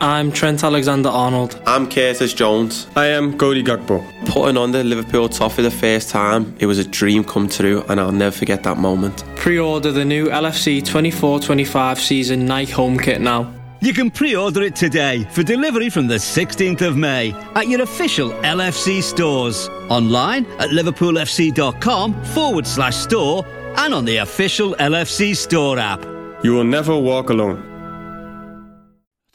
I'm Trent Alexander Arnold. I'm Curtis Jones. I am Cody Gakpo. Putting on the Liverpool top for the first time, it was a dream come true, and I'll never forget that moment. Pre order the new LFC 24 25 season Nike home kit now. You can pre order it today for delivery from the 16th of May at your official LFC stores. Online at liverpoolfc.com forward slash store and on the official LFC store app. You will never walk alone.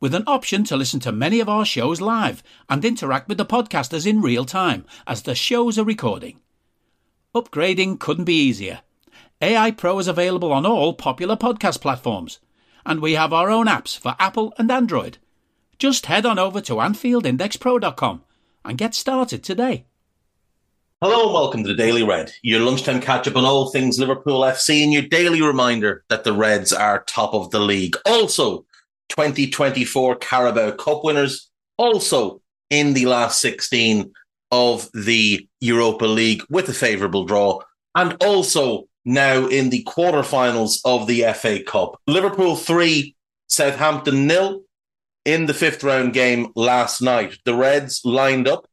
with an option to listen to many of our shows live and interact with the podcasters in real time as the shows are recording. Upgrading couldn't be easier. AI Pro is available on all popular podcast platforms, and we have our own apps for Apple and Android. Just head on over to AnfieldIndexPro.com and get started today. Hello and welcome to the Daily Red, your lunchtime catch up on all things Liverpool FC and your daily reminder that the Reds are top of the league. Also, 2024 Carabao Cup winners, also in the last 16 of the Europa League with a favourable draw, and also now in the quarterfinals of the FA Cup. Liverpool 3, Southampton nil in the fifth round game last night. The Reds lined up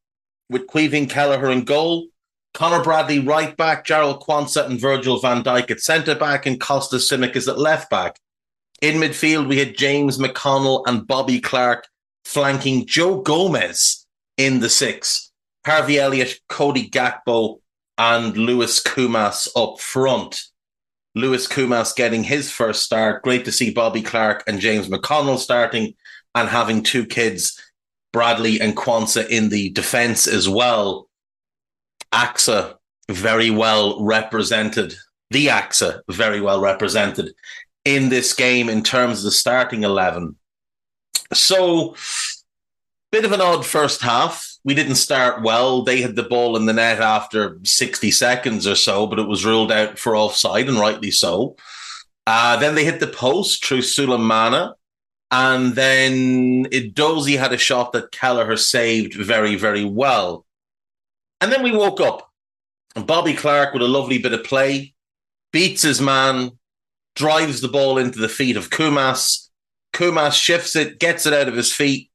with Caoimhín Kelleher in goal, Conor Bradley right back, Jarell Quansah and Virgil van Dijk at centre back, and Kostas Tsimikas at left back. In midfield, we had James McConnell and Bobby Clark flanking Joe Gomez in the six. Harvey Elliott, Cody Gakpo, and Lewis Koumas up front. Lewis Koumas getting his first start. Great to see Bobby Clark and James McConnell starting and having two kids, Bradley and Quansah, in the defence as well. AXA very well represented. The AXA very well represented in this game in terms of the starting 11. So, bit of an odd first half. We didn't start well. They had the ball in the net after 60 seconds or so, but it was ruled out for offside, and rightly so. Uh, then they hit the post through Sulemana. And then Edozie had a shot that Kelleher saved very, very well. And then we woke up. And Bobby Clark, with a lovely bit of play, beats his man, drives the ball into the feet of Koumas. Koumas shifts it, gets it out of his feet,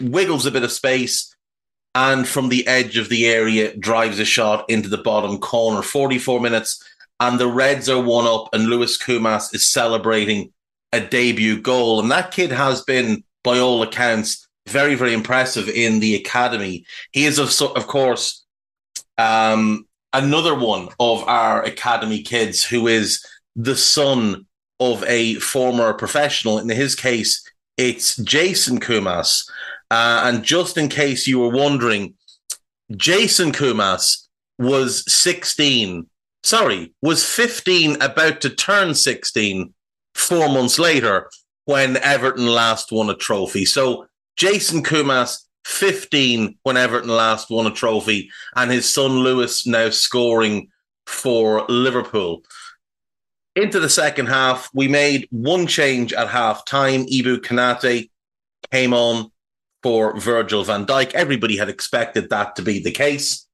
wiggles a bit of space, and from the edge of the area drives a shot into the bottom corner. 44 minutes, and the Reds are one up, and Lewis Koumas is celebrating a debut goal. And that kid has been, by all accounts, very, very impressive in the academy. He is, of, of course, um, another one of our academy kids who is the son of a former professional. In his case, it's Jason Koumas. Uh, and just in case you were wondering, Jason Koumas was 16, sorry, was 15, about to turn 16 four months later when Everton last won a trophy. So Jason Koumas, 15 when Everton last won a trophy, and his son Lewis now scoring for Liverpool. Into the second half, we made one change at half time. Ibou Konaté came on for Virgil van Dijk. Everybody had expected that to be the case.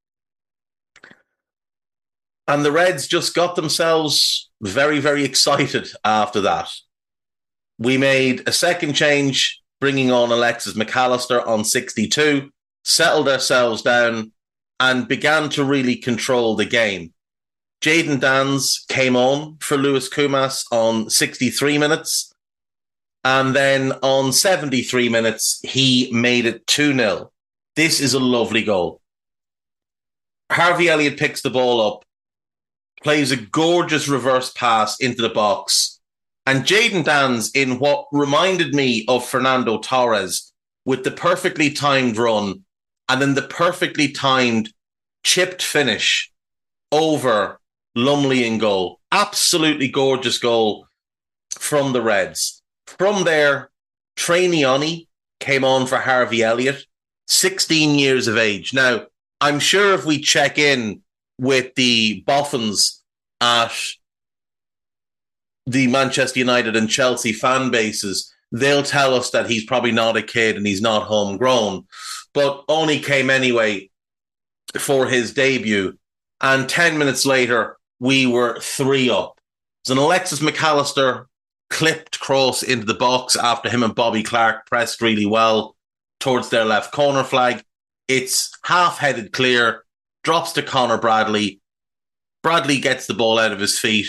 And the Reds just got themselves very, very excited after that. We made a second change, bringing on Alexis Mac Allister on 62, settled ourselves down, and began to really control the game. Jayden Danns came on for Lewis Koumas on 63 minutes. And then on 73 minutes, he made it 2 0. This is a lovely goal. Harvey Elliott picks the ball up, plays a gorgeous reverse pass into the box. And Jayden Danns, in what reminded me of Fernando Torres, with the perfectly timed run and then the perfectly timed chipped finish over Lumley in goal. Absolutely gorgeous goal from the Reds. From there, Trey Nyoni came on for Harvey Elliott. 16 years of age. Now, I'm sure if we check in with the Boffins at the Manchester United and Chelsea fan bases, they'll tell us that he's probably not a kid and he's not homegrown, but only came anyway for his debut. And 10 minutes later, we were three up. It's an Alexis Mac Allister clipped cross into the box after him and Bobby Clark pressed really well towards their left corner flag. It's half headed clear, drops to Conor Bradley. Bradley gets the ball out of his feet,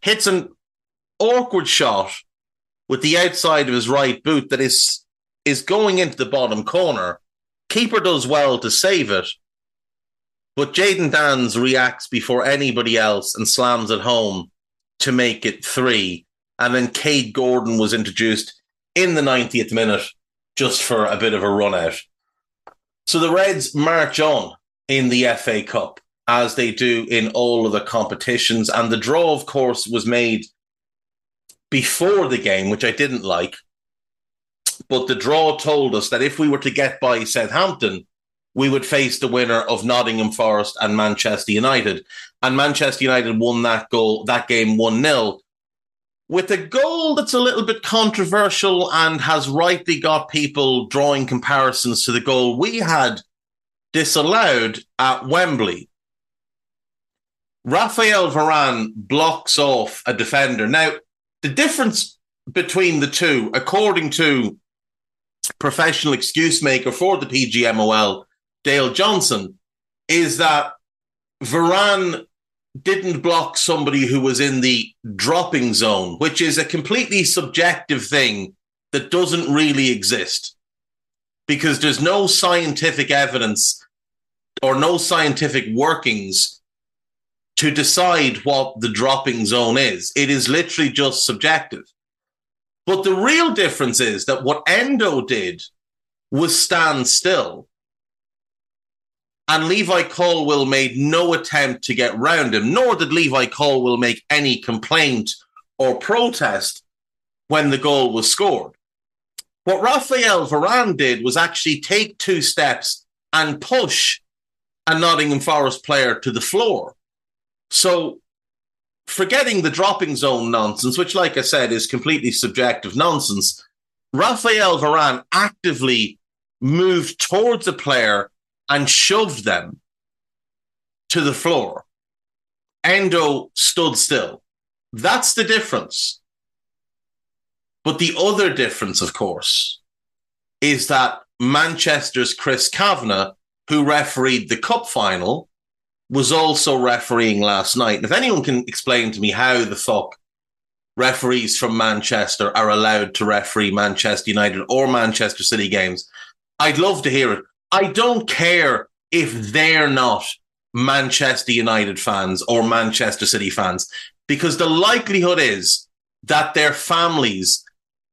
hits an awkward shot with the outside of his right boot that is is going into the bottom corner. Keeper does well to save it, but Jayden Danns reacts before anybody else and slams it home to make it three. And then Kaide Gordon was introduced in the 90th minute just for a bit of a run out. So the Reds march on in the FA Cup as they do in all of the competitions. And the draw, of course, was made before the game, which I didn't like. But the draw told us that if we were to get by Southampton, we would face the winner of Nottingham Forest and Manchester United. And Manchester United won that goal, that game 1 0, with a goal that's a little bit controversial and has rightly got people drawing comparisons to the goal we had disallowed at Wembley. Rafael Varane blocks off a defender. Now, the difference between the two, according to professional excuse maker for the PGMOL, Dale Johnson, is that Varane didn't block somebody who was in the dropping zone, which is a completely subjective thing that doesn't really exist because there's no scientific evidence or no scientific workings to decide what the dropping zone is. It is literally just subjective. But the real difference is that what Endo did was stand still. And Levi Colwill made no attempt to get round him, nor did Levi Colwill make any complaint or protest when the goal was scored. What Rafael Varane did was actually take two steps and push a Nottingham Forest player to the floor. So, forgetting the dropping zone nonsense, which, like I said, is completely subjective nonsense, Rafael Varane actively moved towards a player and shoved them to the floor. Endo stood still. That's the difference. But the other difference, of course, is that Manchester's Chris Kavanagh, who refereed the cup final, was also refereeing last night. And if anyone can explain to me how the fuck referees from Manchester are allowed to referee Manchester United or Manchester City games, I'd love to hear it. I don't care if they're not Manchester United fans or Manchester City fans, because the likelihood is that their families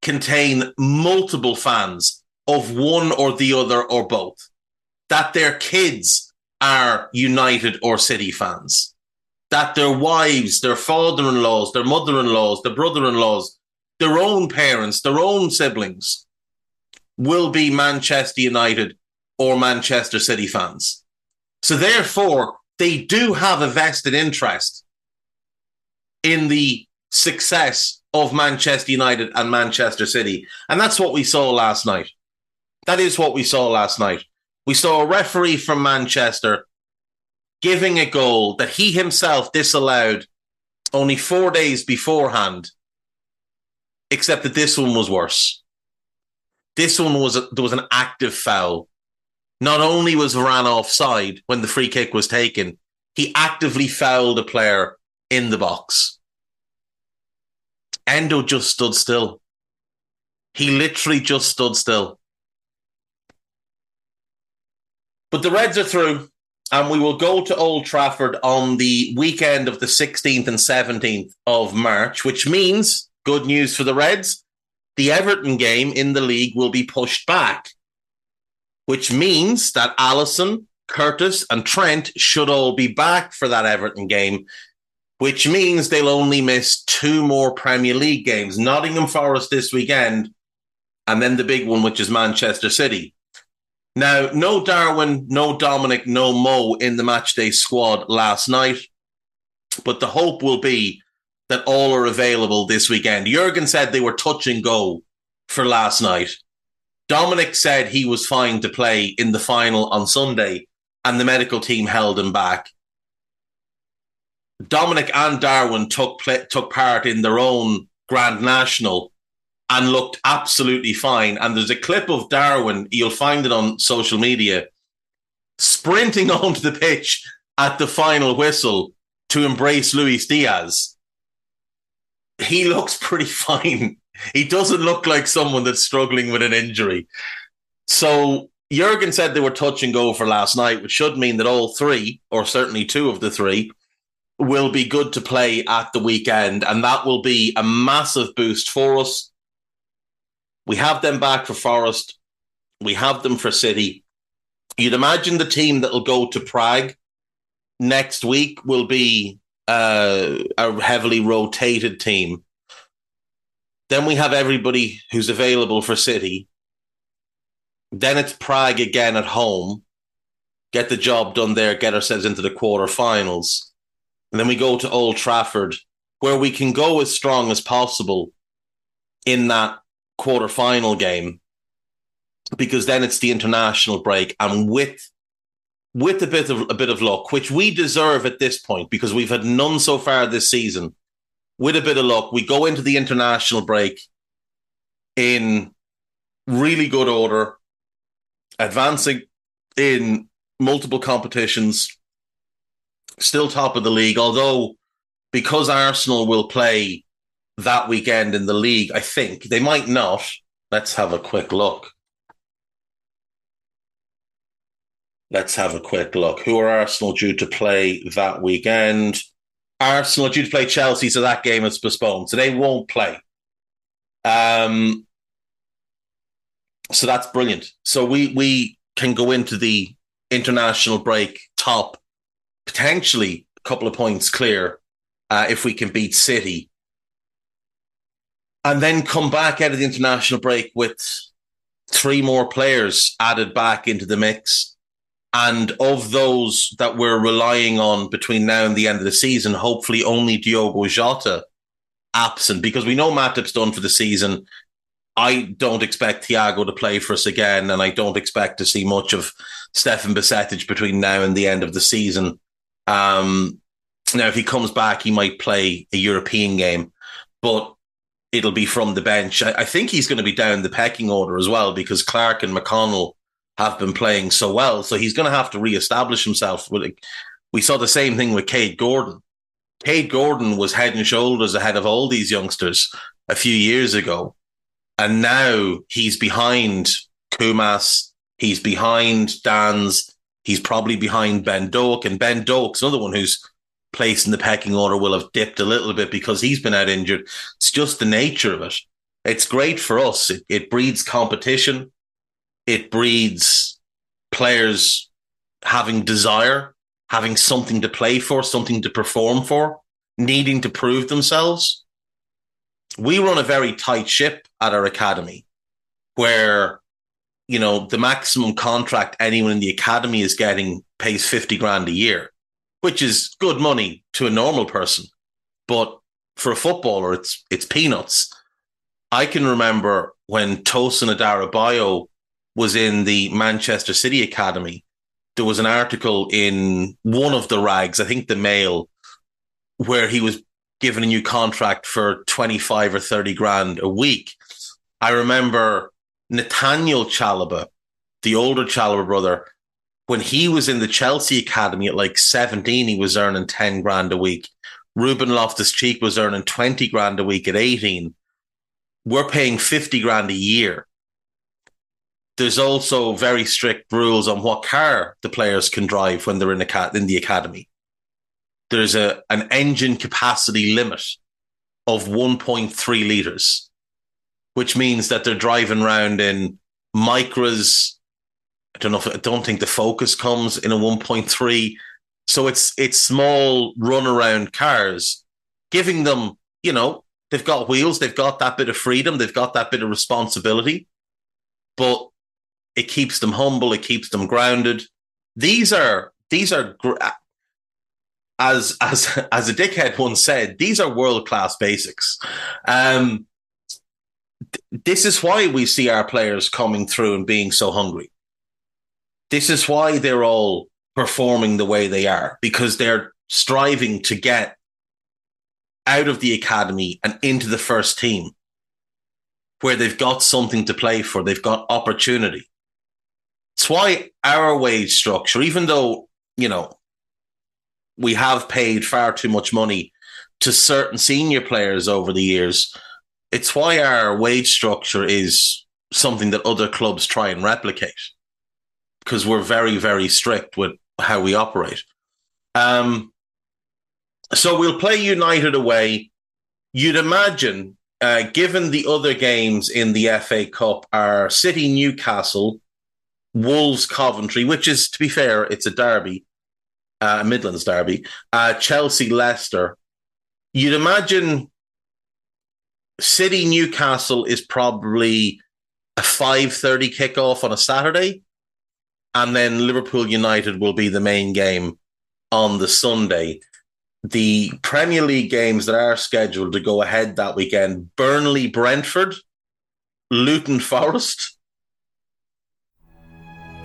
contain multiple fans of one or the other or both, that their kids are United or City fans. That their wives, their father in laws, their mother in laws, their brother in laws, their own parents, their own siblings will be Manchester United or Manchester City fans. So therefore, they do have a vested interest in the success of Manchester United and Manchester City. And that's what we saw last night. That is what we saw last night. We saw a referee from Manchester giving a goal that he himself disallowed only four days beforehand, except that this one was worse. This one was there was an active foul. Not only was Varane offside when the free kick was taken, he actively fouled a player in the box. Endo just stood still. He literally just stood still. But the Reds are through, and we will go to Old Trafford on the weekend of the 16th and 17th of March, which means good news for the Reds. The Everton game in the league will be pushed back, which means that Alisson, Curtis, and Trent should all be back for that Everton game, which means they'll only miss two more Premier League games Nottingham Forest this weekend, and then the big one, which is Manchester City. Now, no Darwin, no Dominic, no Mo in the matchday squad last night, but the hope will be that all are available this weekend. Jurgen said they were touch and go for last night. Dominic said he was fine to play in the final on Sunday, and the medical team held him back. Dominic and Darwin took took part in their own Grand National and looked absolutely fine. And there's a clip of Darwin, you'll find it on social media, sprinting onto the pitch at the final whistle to embrace Luis Diaz. He looks pretty fine. He doesn't look like someone that's struggling with an injury. So Jurgen said they were touch and go for last night, which should mean that all three, or certainly two of the three, will be good to play at the weekend. And that will be a massive boost for us. We have them back for Forest. We have them for City. You'd imagine the team that will go to Prague next week will be uh, a heavily rotated team. Then we have everybody who's available for City. Then it's Prague again at home. Get the job done there, get ourselves into the quarterfinals. And then we go to Old Trafford, where we can go as strong as possible in that quarterfinal game, because then it's the international break. And with with a bit of a bit of luck, which we deserve at this point, because we've had none so far this season, with a bit of luck, we go into the international break in really good order, advancing in multiple competitions, still top of the league. Although, because Arsenal will play that weekend in the league, I think they might not. Let's have a quick look. Let's have a quick look. Who are Arsenal due to play that weekend? Arsenal due to play Chelsea, so that game is postponed. So they won't play. Um, so that's brilliant. So we we can go into the international break top, potentially a couple of points clear uh, if we can beat City, and then come back out of the international break with three more players added back into the mix and of those that we're relying on between now and the end of the season, hopefully only Diogo Jota absent because we know Matip's done for the season. I don't expect Thiago to play for us again, and I don't expect to see much of Stefan Bajcetic between now and the end of the season. Um, now, if he comes back, he might play a European game, but it'll be from the bench. I, I think he's going to be down the pecking order as well because Clark and McConnell have been playing so well. So he's going to have to re-establish himself. We saw the same thing with Kaide Gordon. Kaide Gordon was head and shoulders ahead of all these youngsters a few years ago. And now he's behind Koumas. He's behind Danns. He's probably behind Ben Doak. And Ben Doak's another one who's placed in the pecking order will have dipped a little bit because he's been out injured. It's just the nature of it. It's great for us. It, it breeds competition it breeds players having desire, having something to play for, something to perform for, needing to prove themselves. We run a very tight ship at our academy where, you know, the maximum contract anyone in the academy is getting pays 50 grand a year, which is good money to a normal person. But for a footballer, it's it's peanuts. I can remember when Tosin Adarabioyo was in the Manchester City Academy. There was an article in one of the rags, I think the Mail, where he was given a new contract for 25 or 30 grand a week. I remember Nathaniel Chalobah, the older Chalobah brother, when he was in the Chelsea Academy at like 17, he was earning 10 grand a week. Ruben Loftus Cheek was earning 20 grand a week at 18. We're paying 50 grand a year there's also very strict rules on what car the players can drive when they're in, a, in the academy. There's a an engine capacity limit of 1.3 liters, which means that they're driving around in micras. I don't know if I don't think the Focus comes in a 1.3. So it's it's small run around cars, giving them, you know, they've got wheels, they've got that bit of freedom, they've got that bit of responsibility. But It keeps them humble. It keeps them grounded. These are these are as as as a dickhead once said, these are world class basics. Um, th- this is why we see our players coming through and being so hungry. This is why they're all performing the way they are because they're striving to get out of the academy and into the first team where they've got something to play for, they've got opportunity. It's why our wage structure, even though, you know, we have paid far too much money to certain senior players over the years. It's why our wage structure is something that other clubs try and replicate because we're very, very strict with how we operate. Um, so we'll play United away. You'd imagine, uh, given the other games in the FA Cup are City, Newcastle, Wolves, Coventry, which is, to be fair, it's a derby, uh, Midlands derby, uh, Chelsea, Leicester. You'd imagine City, Newcastle is probably a five thirty kickoff on a Saturday, and then Liverpool United will be the main game on the Sunday. The Premier League games that are scheduled to go ahead that weekend: Burnley, Brentford, Luton Forest,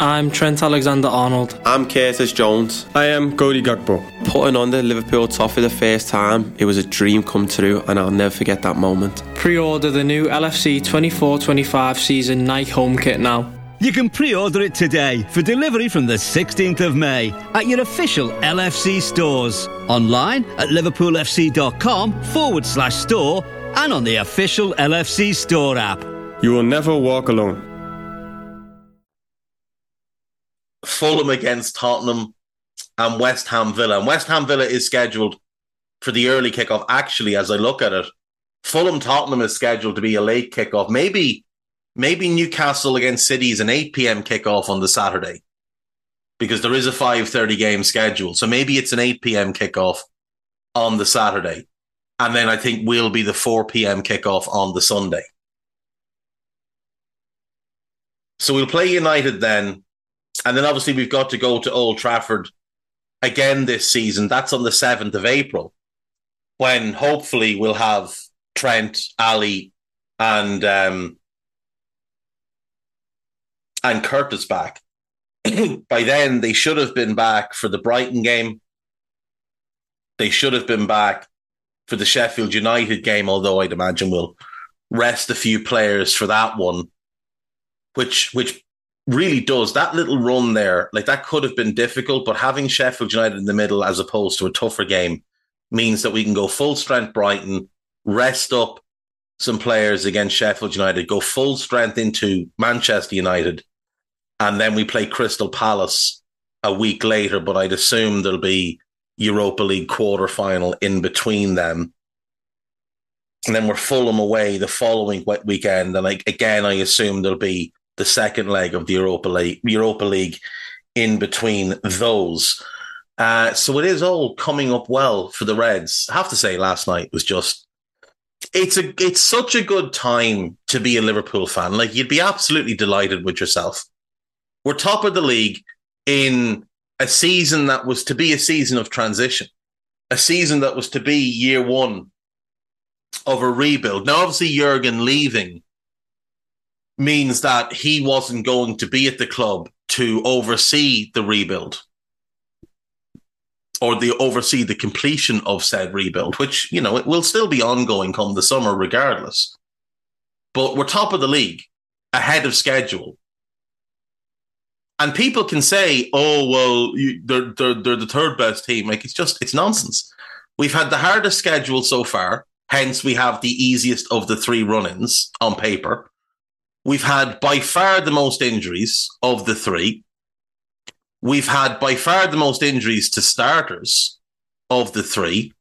I'm Trent Alexander Arnold. I'm Curtis Jones. I am Cody Gakpo. Putting on the Liverpool top for the first time, it was a dream come true, and I'll never forget that moment. Pre order the new LFC 24 25 season Nike home kit now. You can pre order it today for delivery from the 16th of May at your official LFC stores. Online at liverpoolfc.com forward slash store and on the official LFC store app. You will never walk alone. Fulham against Tottenham, and West Ham Villa. And West Ham Villa is scheduled for the early kickoff. Actually, as I look at it, Fulham Tottenham is scheduled to be a late kickoff. Maybe, maybe Newcastle against City is an 8 p.m. kickoff on the Saturday because there is a 5:30 game schedule. So maybe it's an 8 p.m. kickoff on the Saturday. And then I think we'll be the 4 p.m. kickoff on the Sunday. So we'll play United then. And then obviously we've got to go to Old Trafford again this season. That's on the 7th of April, when hopefully we'll have Trent, Ali, and um, and Curtis back. By then, they should have been back for the Brighton game. They should have been back for the Sheffield United game, although I'd imagine we'll rest a few players for that one, which which really does that little run there. Like that could have been difficult, but having Sheffield United in the middle as opposed to a tougher game means that we can go full strength Brighton, rest up some players against Sheffield United, go full strength into Manchester United, and then we play Crystal Palace a week later. But I'd assume there'll be Europa League quarter final in between them. And then we're Fulham away the following weekend. And like again, I assume there'll be the second leg of the Europa League, Europa League in between those. Uh, so it is all coming up well for the Reds. I have to say, last night was just it's a it's such a good time to be a Liverpool fan. Like you'd be absolutely delighted with yourself. We're top of the league in a season that was to be a season of transition, a season that was to be year one of a rebuild. Now, obviously, Jurgen leaving means that he wasn't going to be at the club to oversee the rebuild or the oversee the completion of said rebuild, which you know it will still be ongoing come the summer regardless. But we're top of the league, ahead of schedule, and people can say, "Oh well, you, they're, they're they're the third best team." Like it's just it's nonsense. We've had the hardest schedule so far, hence we have the easiest of the three run-ins on paper. We've had by far the most injuries of the three. We've had by far the most injuries to starters of the three.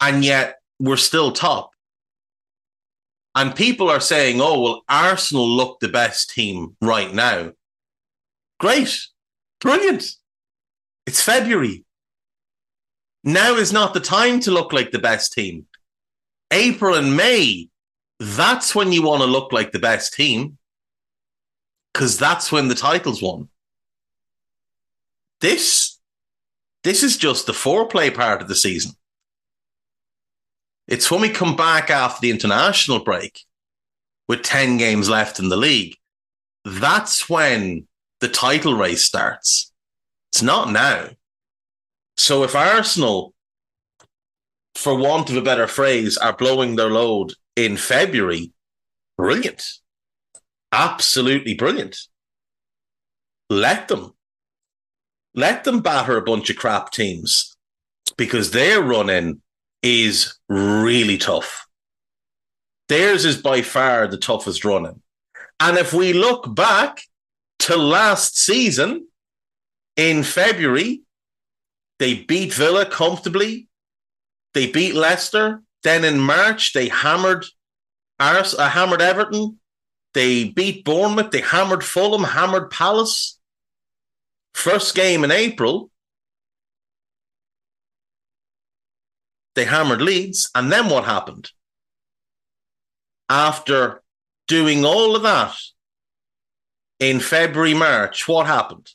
And yet we're still top. And people are saying, oh, well, Arsenal look the best team right now. Great. Brilliant. It's February. Now is not the time to look like the best team. April and May that's when you want to look like the best team. because that's when the title's won. This, this is just the foreplay part of the season. It's when we come back after the international break with 10 games left in the league. That's when the title race starts. It's not now. So if Arsenal, for want of a better phrase, are blowing their load in February, brilliant. Absolutely brilliant. Let them. Let them batter a bunch of crap teams because their running is really tough. Theirs is by far the toughest running. And if we look back to last season in February, they beat Villa comfortably. They beat Leicester. Then in March, they hammered Ars- uh, hammered Everton. They beat Bournemouth. They hammered Fulham, hammered Palace. First game in April, they hammered Leeds. And then what happened? After doing all of that in February, March, what happened?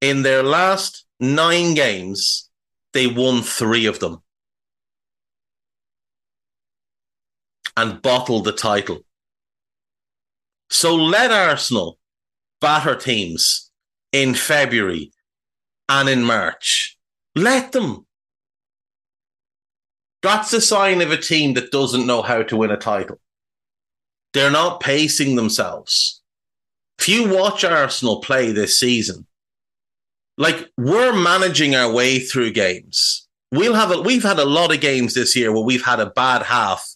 In their last nine games, they won three of them and bottle the title. So let Arsenal batter teams in February and in March. Let them. That's a sign of a team that doesn't know how to win a title. They're not pacing themselves. If you watch Arsenal play this season, like we're managing our way through games. We'll have a, we've had a lot of games this year where we've had a bad half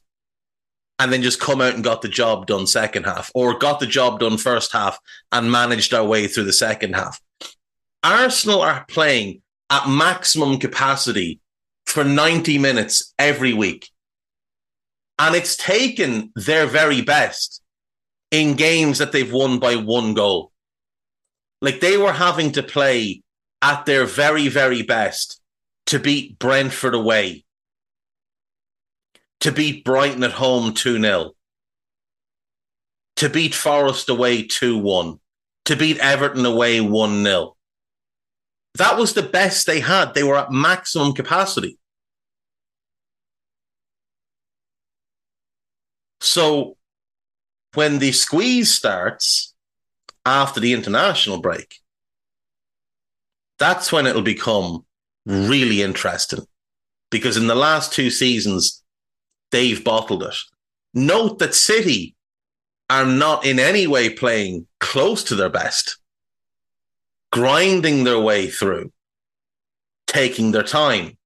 and then just come out and got the job done second half or got the job done first half and managed our way through the second half. Arsenal are playing at maximum capacity for 90 minutes every week. And it's taken their very best in games that they've won by one goal. Like they were having to play at their very, very best to beat Brentford away, to beat Brighton at home 2 0, to beat Forest away 2 1, to beat Everton away 1 0. That was the best they had. They were at maximum capacity. So when the squeeze starts after the international break, that's when it'll become really interesting. Because in the last two seasons, they've bottled it. Note that City are not in any way playing close to their best, grinding their way through, taking their time,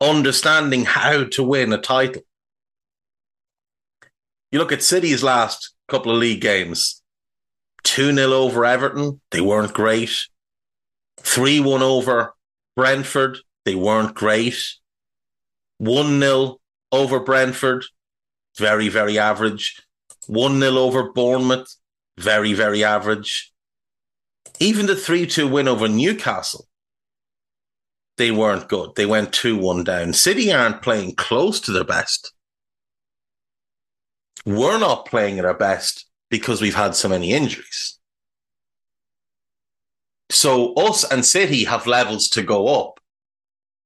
understanding how to win a title. You look at City's last couple of league games 2 0 over Everton, they weren't great. 3 1 over Brentford, they weren't great. 1 0 over Brentford, very, very average. 1 0 over Bournemouth, very, very average. Even the 3 2 win over Newcastle, they weren't good. They went 2 1 down. City aren't playing close to their best. We're not playing at our best because we've had so many injuries. So us and City have levels to go up.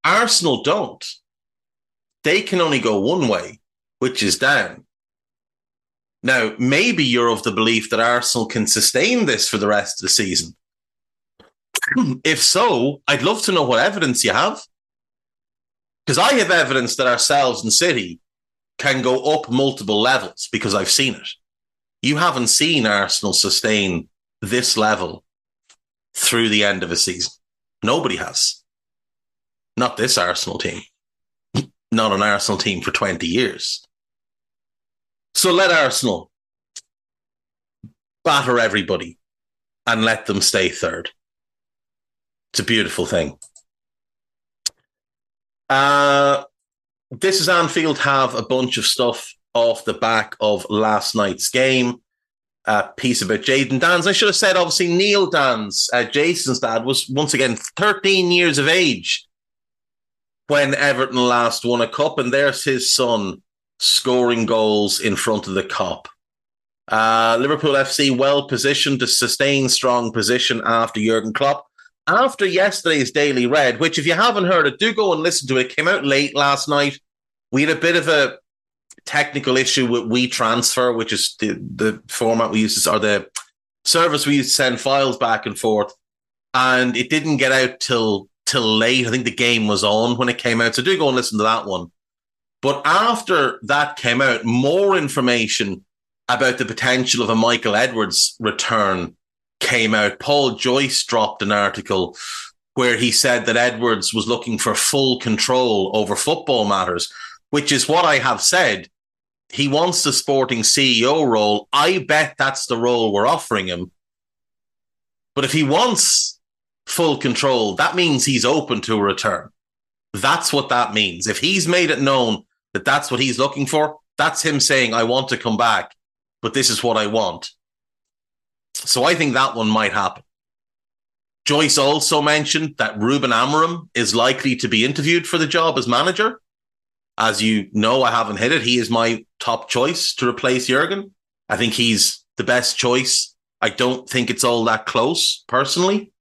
Arsenal don't. They can only go one way, which is down. Now, maybe you're of the belief that Arsenal can sustain this for the rest of the season. if so, I'd love to know what evidence you have. Because I have evidence that ourselves and City can go up multiple levels because I've seen it. You haven't seen Arsenal sustain this level through the end of a season. Nobody has. Not this Arsenal team. Not an Arsenal team for 20 years. So let Arsenal batter everybody and let them stay third. It's a beautiful thing. Uh, this is Anfield have a bunch of stuff off the back of last night's game. A piece about Jayden Danns. I should have said, obviously, Neil Danns, uh, Jason's dad, was once again 13 years of age when Everton last won a cup, and there's his son scoring goals in front of the Kop. Uh, Liverpool FC well positioned to sustain strong position after Jurgen Klopp. After yesterday's Daily Red, which if you haven't heard it, do go and listen to it. It came out late last night. We had a bit of a technical issue with WeTransfer, which is the, the format we use, or the service we use to send files back and forth. And it didn't get out till till late. I think the game was on when it came out. So do go and listen to that one. But after that came out, more information about the potential of a Michael Edwards return came out. Paul Joyce dropped an article where he said that Edwards was looking for full control over football matters, which is what I have said. He wants the sporting CEO role. I bet that's the role we're offering him. But if he wants full control, that means he's open to a return. That's what that means. If he's made it known that that's what he's looking for, that's him saying, I want to come back but this is what I want. So I think that one might happen. Joyce also mentioned that Ruben Amorim is likely to be interviewed for the job as manager. As you know, I haven't hit it. He is my top choice to replace Jurgen. I think he's the best choice. I don't think it's all that close, personally.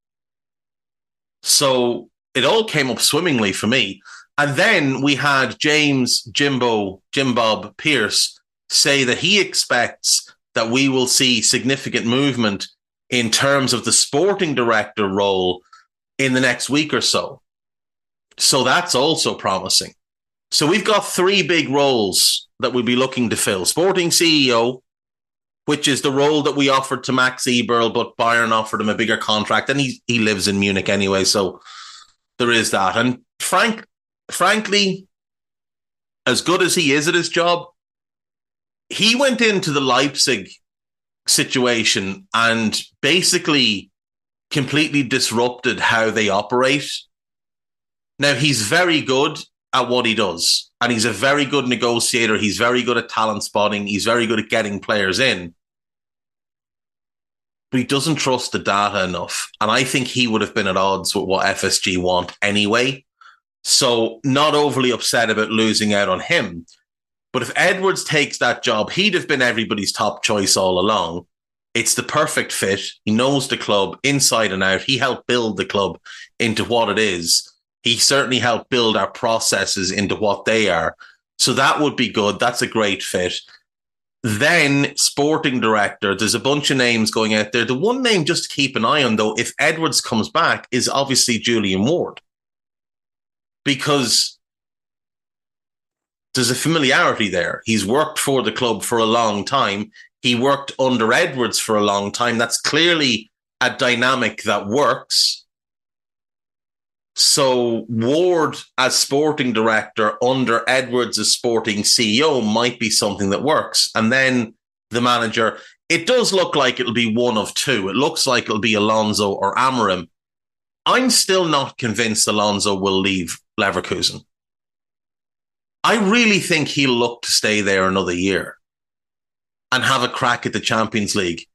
So it all came up swimmingly for me. And then we had James Jimbo, Jim Bob Pearce say that he expects that we will see significant movement in terms of the sporting director role in the next week or so. So that's also promising. So we've got three big roles that we'll be looking to fill sporting CEO, which is the role that we offered to Max Eberl, but Bayern offered him a bigger contract, and he, he lives in Munich anyway. So there is that. And Frank, frankly, as good as he is at his job, he went into the Leipzig situation and basically completely disrupted how they operate. Now, he's very good at what he does, and he's a very good negotiator. He's very good at talent spotting, he's very good at getting players in. But he doesn't trust the data enough. And I think he would have been at odds with what FSG want anyway. So, not overly upset about losing out on him. But if Edwards takes that job, he'd have been everybody's top choice all along. It's the perfect fit. He knows the club inside and out. He helped build the club into what it is. He certainly helped build our processes into what they are. So that would be good. That's a great fit. Then sporting director, there's a bunch of names going out there. The one name just to keep an eye on, though, if Edwards comes back, is obviously Julian Ward. Because there's a familiarity there. He's worked for the club for a long time. He worked under Edwards for a long time. That's clearly a dynamic that works. So Ward as sporting director under Edwards as sporting CEO might be something that works. And then the manager, it does look like it'll be one of two. It looks like it'll be Alonso or Amorim. I'm still not convinced Alonso will leave Leverkusen. I really think he'll look to stay there another year and have a crack at the Champions League.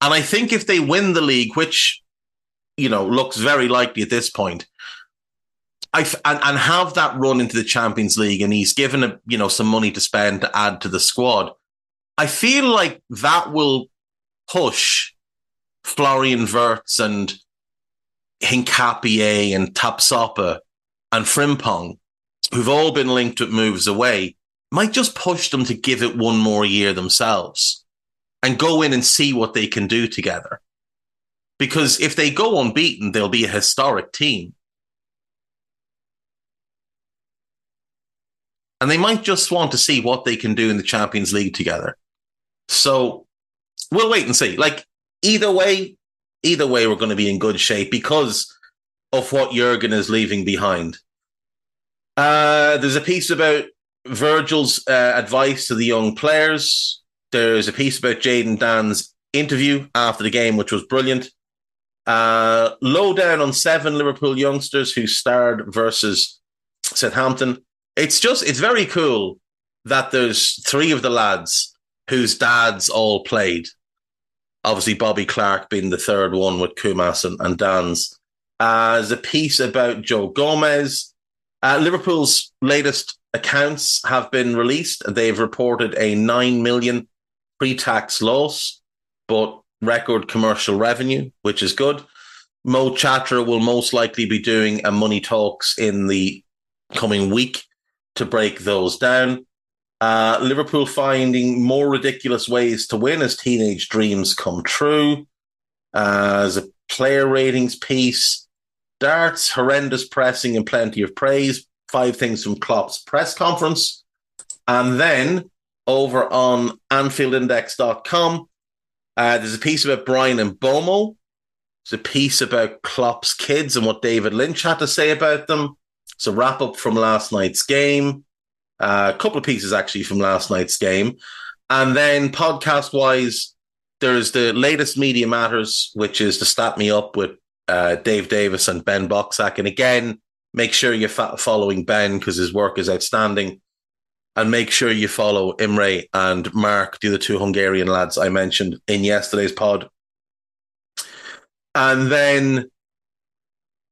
And I think if they win the league, which, you know, looks very likely at this point, I and, and have that run into the Champions League and he's given a, you know, some money to spend to add to the squad. I feel like that will push Florian Wirtz and Hincapié and Tapsoba and Frimpong who've all been linked with moves away, might just push them to give it one more year themselves and go in and see what they can do together. Because if they go unbeaten, they'll be a historic team. And they might just want to see what they can do in the Champions League together. So we'll wait and see. Like either way, either way, we're going to be in good shape because of what Jurgen is leaving behind. Uh, there's a piece about Virgil's uh, advice to the young players. There's a piece about Jayden Dan's interview after the game, which was brilliant. Uh, low down on seven Liverpool youngsters who starred versus Southampton. It's just, it's very cool that there's three of the lads whose dads all played. Obviously, Bobby Clark being the third one with Koumas and, and Danns. Uh, there's a piece about Joe Gomez. Uh, Liverpool's latest accounts have been released. They've reported a 9 million pre tax loss, but record commercial revenue, which is good. Mo Chatra will most likely be doing a money talks in the coming week to break those down. Uh, Liverpool finding more ridiculous ways to win as teenage dreams come true. Uh, as a player ratings piece, darts, horrendous pressing, and plenty of praise. Five things from Klopp's press conference. And then over on AnfieldIndex.com, uh, there's a piece about Bryan and Mbeumo. There's a piece about Klopp's kids and what David Lynch had to say about them. A wrap up from last night's game. Uh, a couple of pieces actually from last night's game. And then podcast wise, there's the latest Media Matters, which is to Stat Me Up with uh, Dave Davis and Ben Boxack. And again, make sure you're fa- following Ben because his work is outstanding. And make sure you follow Imre and Mark, the other two Hungarian lads I mentioned in yesterday's pod. And then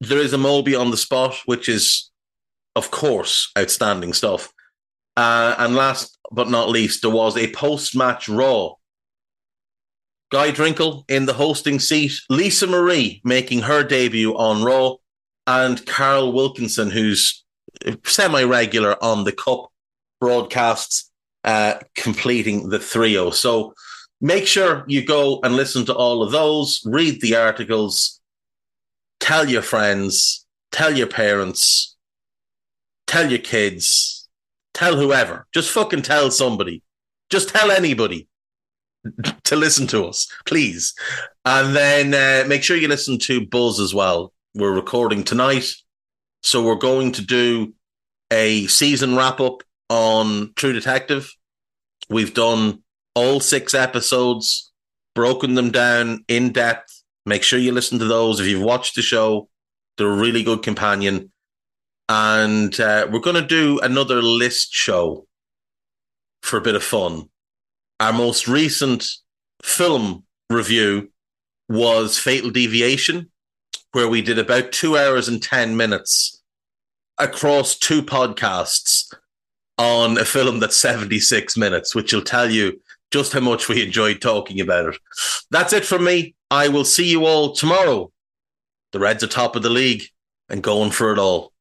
there is a Moby on the spot, which is, of course, outstanding stuff. Uh, and last but not least, there was a post match Raw. Guy Drinkle in the hosting seat, Lisa Marie making her debut on Raw, and Carl Wilkinson, who's semi regular on the Cup broadcasts, uh, completing the trio. So make sure you go and listen to all of those, read the articles, tell your friends, tell your parents, tell your kids, tell whoever. Just fucking tell somebody. Just tell anybody to listen to us, please. And then uh, make sure you listen to Buzz as well. We're recording tonight. So we're going to do a season wrap up on True Detective. We've done all six episodes, broken them down in depth. Make sure you listen to those. If you've watched the show, they're a really good companion. And uh, we're going to do another list show for a bit of fun. Our most recent film review was Fatal Deviation, where we did about two hours and 10 minutes across two podcasts on a film that's 76 minutes, which will tell you just how much we enjoyed talking about it. That's it from me. I will see you all tomorrow. The Reds are top of the league and going for it all.